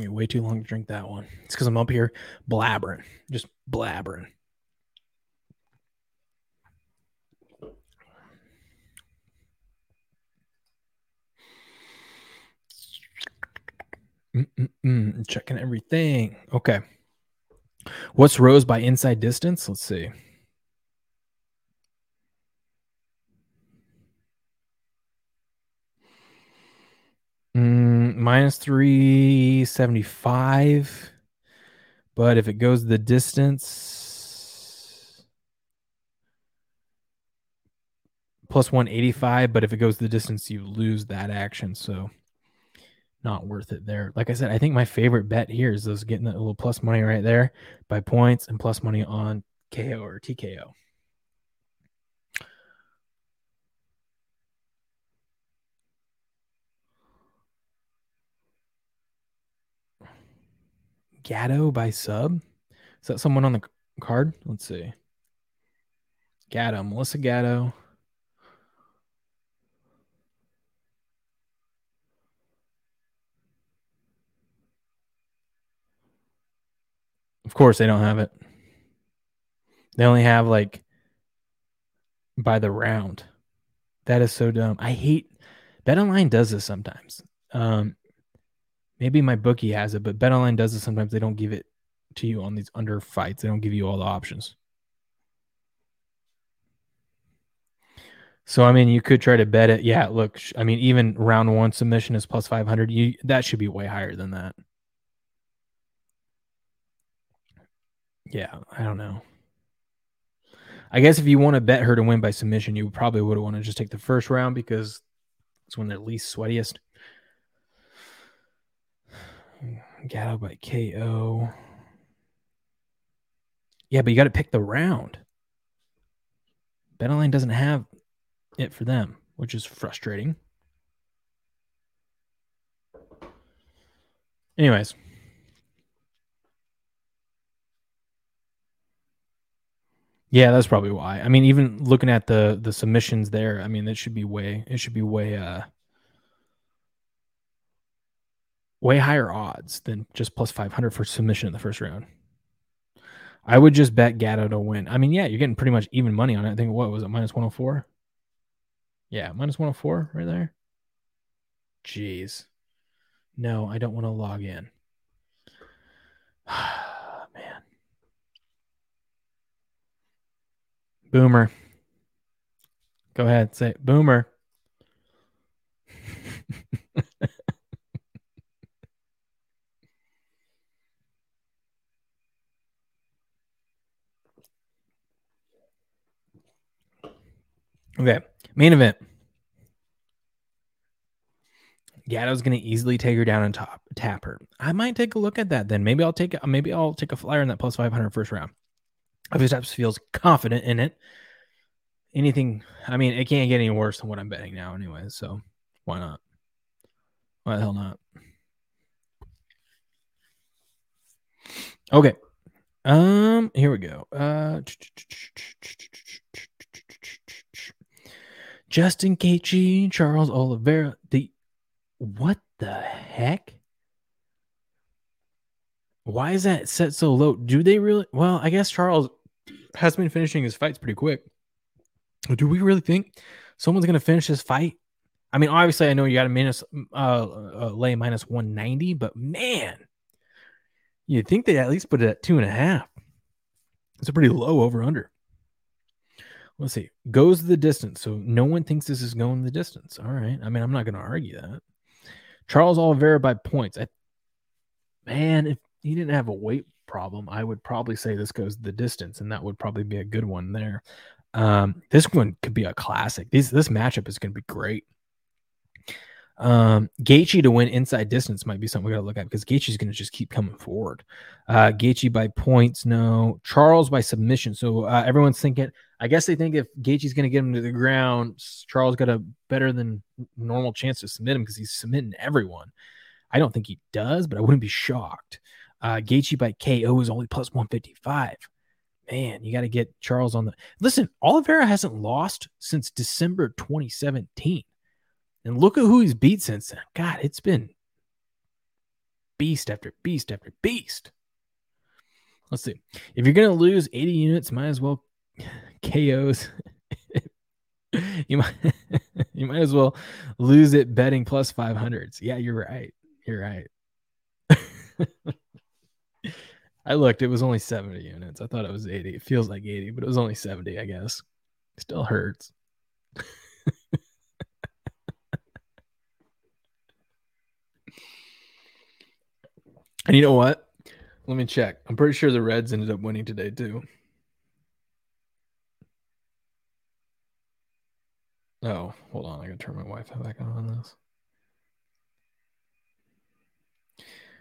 Me way too long to drink that one. It's because I'm up here blabbering, just blabbering. Mm-mm-mm. Checking everything. Okay. What's Rose by inside distance? Let's see. Mm, minus 375. But if it goes the distance, plus 185. But if it goes the distance, you lose that action. So not worth it there. Like I said, I think my favorite bet here is those getting that little plus money right there by points and plus money on KO or TKO. Gatto by sub. Is that someone on the card? Let's see. Gatto, Melissa Gatto. Of course, they don't have it. They only have like by the round. That is so dumb. I hate BetOnline does this sometimes. Um, maybe my bookie has it, but BetOnline does it sometimes. They don't give it to you on these under fights. They don't give you all the options. So I mean, you could try to bet it. Yeah, look, I mean, even round one submission is plus five hundred. You that should be way higher than that. Yeah, I don't know. I guess if you want to bet her to win by submission, you probably would want to just take the first round because it's when they're least sweatiest. Gatto by KO. Yeah, but you got to pick the round. BetOnline doesn't have it for them, which is frustrating. Anyways. Yeah, that's probably why. I mean, even looking at the the submissions there, I mean, it should be way it should be way uh way higher odds than just plus 500 for submission in the first round. I would just bet Gatto to win. I mean, yeah, you're getting pretty much even money on it. I think what was it minus 104? Yeah, minus 104 right there. Jeez. No, I don't want to log in. Man. Boomer. Go ahead, say it. Boomer. Okay, main event. Gatto's going to easily take her down and top tap her. I might take a look at that then. Maybe I'll take maybe I'll take a flyer in that plus 500 first round. Heavy Steps feels confident in it. Anything, I mean, it can't get any worse than what I'm betting now, anyway. So why not? Why the hell not? Okay. Um, here we go. Uh, Justin Gaethje, Charles Oliveira. The what the heck? Why is that set so low? Do they really? Well, I guess Charles has been finishing his fights pretty quick. Do we really think someone's going to finish this fight? I mean, obviously, I know you got a minus uh, uh, lay minus 190, but man, you'd think they at least put it at two and a half. It's a pretty low over under. Let's see. Goes the distance. So no one thinks this is going the distance. All right. I mean, I'm not going to argue that. Charles Oliveira by points. I, man, if he didn't have a weight problem, I would probably say this goes the distance, and that would probably be a good one there. Um, this one could be a classic. This this matchup is going to be great. Um, Gaethje to win inside distance might be something we got to look at because Gaethje's going to just keep coming forward. Uh, Gaethje by points, no. Charles by submission. So uh, everyone's thinking. I guess they think if Gaethje's going to get him to the ground, Charles got a better than normal chance to submit him because he's submitting everyone. I don't think he does, but I wouldn't be shocked. Uh, Gaethje by KO is only plus 155. Man, you got to get Charles on the. Listen, Oliveira hasn't lost since December 2017. And look at who he's beat since then. God, it's been beast after beast after beast. Let's see. If you're going to lose 80 units, might as well KOs. you might you might as well lose it betting plus 500s. Yeah, you're right. You're right. I looked, it was only 70 units. I thought it was 80. It feels like 80, but it was only 70, I guess. Still hurts. And you know what? Let me check. I'm pretty sure the Reds ended up winning today too. Oh, hold on. I gotta turn my Wi-Fi back on this.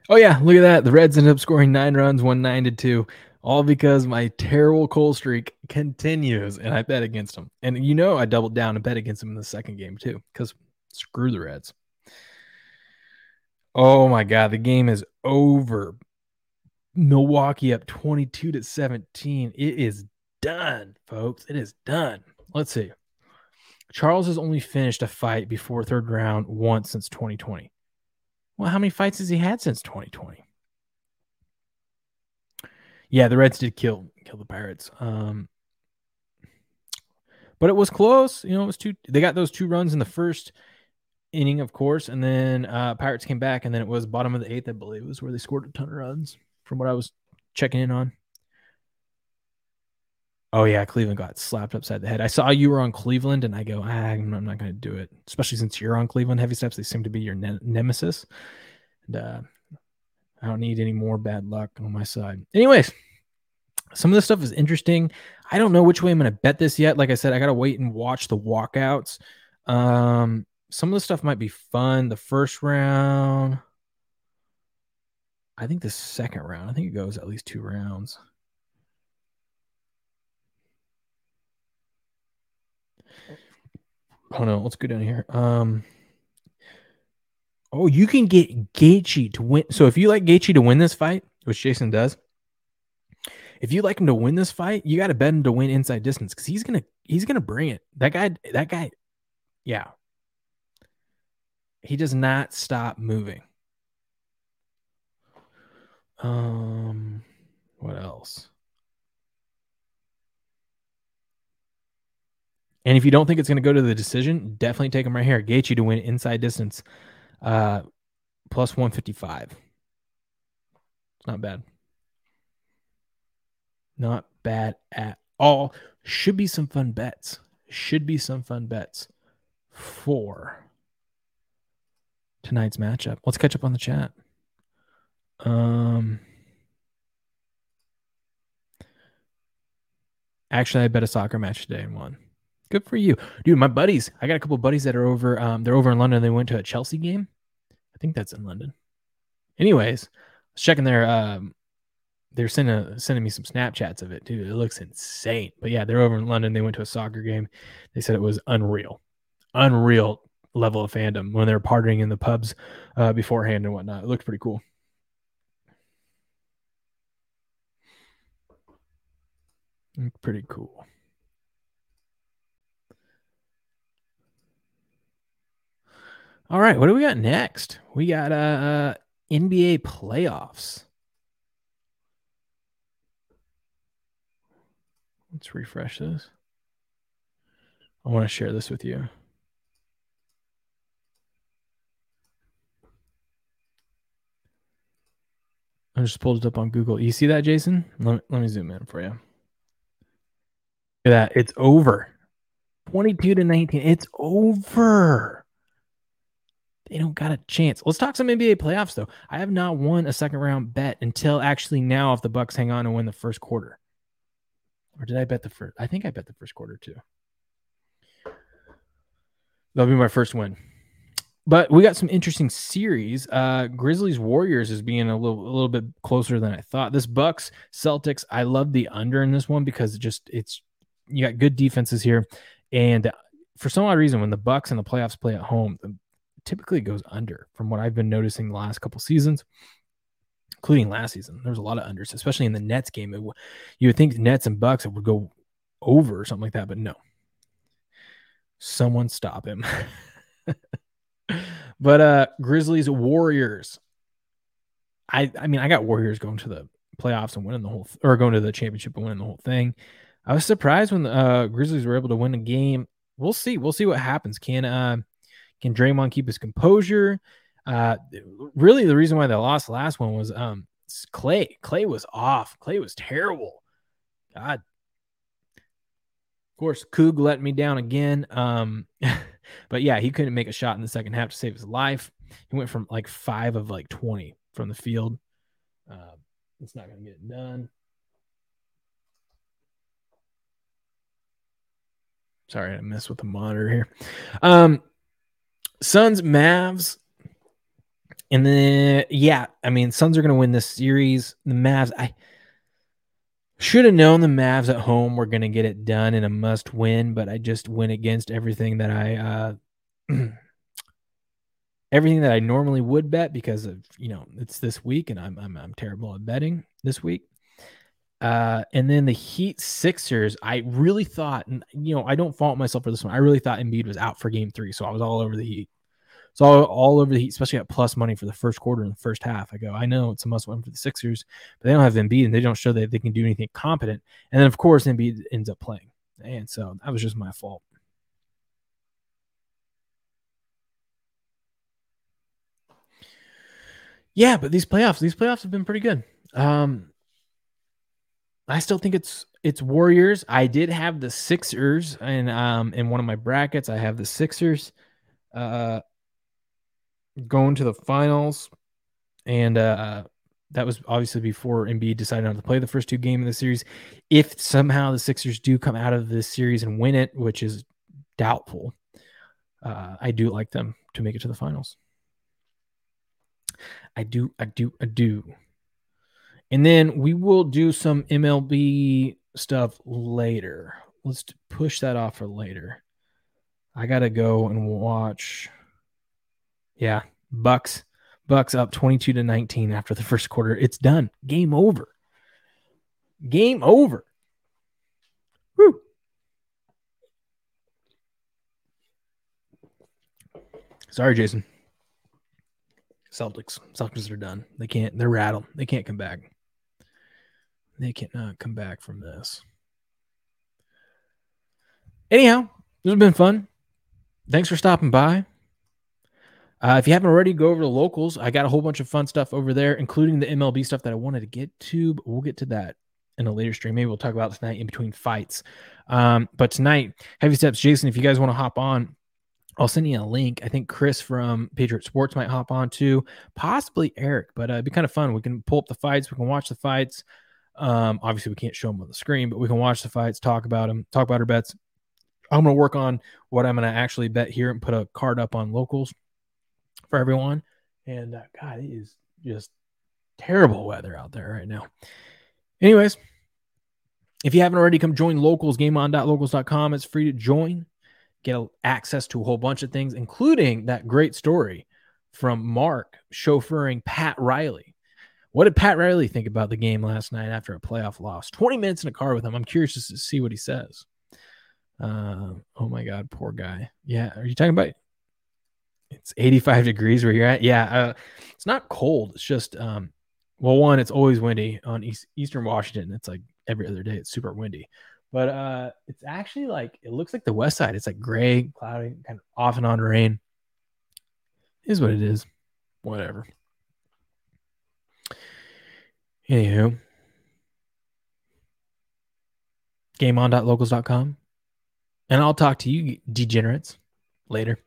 Oh yeah, look at that. The Reds ended up scoring nine runs, one nine to two, all because my terrible cold streak continues, and I bet against them. And you know, I doubled down and bet against them in the second game too, because screw the Reds. Oh my god, the game is over. Milwaukee up 22 to 17. It is done, folks. It is done. Let's see. Charles has only finished a fight before third round once since 2020. Well, how many fights has he had since 2020? Yeah, the Reds did kill kill the Pirates. Um, but it was close. You know, it was two. They got those two runs in the first inning, of course, and then uh, Pirates came back, and then it was bottom of the eighth, I believe, was where they scored a ton of runs from what I was checking in on. Oh yeah, Cleveland got slapped upside the head. I saw you were on Cleveland, and I go, ah, I'm not going to do it, especially since you're on Cleveland heavy steps. They seem to be your ne- nemesis, and uh, I don't need any more bad luck on my side. Anyways, some of this stuff is interesting. I don't know which way I'm going to bet this yet. Like I said, I got to wait and watch the walkouts. Um, some of the stuff might be fun. The first round, I think the second round, I think it goes at least two rounds. Oh no, let's go down here. Um, oh, you can get Gaethje to win. So if you like Gaethje to win this fight, which Jason does, if you like him to win this fight, you got to bet him to win inside distance because he's gonna he's gonna bring it. That guy, that guy, yeah, he does not stop moving. Um, what else? And if you don't think it's going to go to the decision, definitely take him right here. Gaethje to win inside distance, uh, plus one fifty five. Not bad. Not bad at all. Should be some fun bets. Should be some fun bets for tonight's matchup. Let's catch up on the chat. Um, actually, I bet a soccer match today and won. Good for you, dude. My buddies, I got a couple buddies that are over. Um, they're over in London. They went to a Chelsea game. I think that's in London. Anyways, I was checking their. Um, they're sending sending me some Snapchats of it, dude. It looks insane. But yeah, they're over in London. They went to a soccer game. They said it was unreal, unreal level of fandom when they're partying in the pubs uh, beforehand and whatnot. It looked pretty cool. Pretty cool. All right, what do we got next? We got uh, uh NBA playoffs. Let's refresh this. I want to share this with you. I just pulled it up on Google. You see that, Jason? Let me, let me zoom in for you. Look at that. It's over. 22 to 19. It's over. They don't got a chance. Let's talk some NBA playoffs though. I have not won a second round bet until actually now if the Bucks hang on and win the first quarter. Or did I bet the first? I think I bet the first quarter too. That'll be my first win. But we got some interesting series. Uh Grizzlies Warriors is being a little a little bit closer than I thought. This Bucks Celtics, I love the under in this one because it just it's you got good defenses here. And for some odd reason, when the Bucks and the playoffs play at home, typically goes under from what I've been noticing the last couple seasons including last season. There was a lot of unders, especially in the Nets game. It, you would think Nets and Bucks would go over or something like that, but no. Someone stop him. but uh Grizzlies Warriors. I I mean I got Warriors going to the playoffs and winning the whole th- or going to the championship and winning the whole thing. I was surprised when the uh, Grizzlies were able to win a game. We'll see. We'll see what happens. Can uh can Draymond keep his composure? Uh, really, the reason why they lost the last one was um Klay. Klay was off. Klay was terrible. God. Of course, Coog let me down again. Um, but yeah, he couldn't make a shot in the second half to save his life. He went from like five of like 20 from the field. Uh, it's not going to get it done. Sorry, I messed with the monitor here. Um, Suns, Mavs. And then, yeah, I mean, Suns are going to win this series. The Mavs, I should have known the Mavs at home were going to get it done in a must win, but I just went against everything that I, uh, everything that I normally would bet because of, you know, it's this week and I'm, I'm, I'm terrible at betting this week. Uh, and then the Heat Sixers, I really thought, and you know, I don't fault myself for this one. I really thought Embiid was out for game three, so I was all over the Heat. So all, all over the Heat, especially at plus money for the first quarter and the first half. I go, I know it's a must win for the Sixers, but they don't have Embiid and they don't show that they can do anything competent. And then of course Embiid ends up playing, and so that was just my fault. Yeah, but these playoffs, these playoffs have been pretty good. Um, I still think it's it's Warriors. I did have the Sixers, and um, in one of my brackets, I have the Sixers. Uh, going to the finals, and uh, that was obviously before Embiid decided not to play the first two games of the series. If somehow the Sixers do come out of this series and win it, which is doubtful, uh, I do like them to make it to the finals. I do, I do, I do. And then we will do some MLB stuff later. Let's push that off for later. I got to go and watch yeah, Bucks Bucks up 22 to 19 after the first quarter. It's done. Game over. Game over. Woo. Sorry, Jason. Celtics. Celtics are done. They can't. They're rattled. They can't come back. They cannot come back from this. Anyhow, this has been fun. Thanks for stopping by. Uh, if you haven't already, go over to locals. I got a whole bunch of fun stuff over there, including the MLB stuff that I wanted to get to, but we'll get to that in a later stream. Maybe we'll talk about tonight in between fights. Um, but tonight, Heavy Steps, Jason, if you guys want to hop on, I'll send you a link. I think Chris from Patriot Sports might hop on too, possibly Eric, but uh, it'd be kind of fun. We can pull up the fights, we can watch the fights. Um, obviously, we can't show them on the screen, but we can watch the fights, talk about them, talk about our bets. I'm going to work on what I'm going to actually bet here and put a card up on locals for everyone. And uh, God, it is just terrible weather out there right now. Anyways, if you haven't already, come join locals, gameon.locals.com. It's free to join, get access to a whole bunch of things, including that great story from Mark chauffeuring Pat Riley. What did Pat Riley think about the game last night after a playoff loss? 20 minutes in a car with him. I'm curious to see what he says. Uh, oh my God, poor guy. Yeah. Are you talking about it's 85 degrees where you're at. Yeah, uh, it's not cold. It's just um, well, one, it's always windy on East, Eastern Washington. It's like every other day. It's super windy, but uh, it's actually like it looks like the west side. It's like gray, cloudy, kind of off and on rain. Is what it is. Whatever. Anywho. gameon.locals.com. And I'll talk to you degenerates later.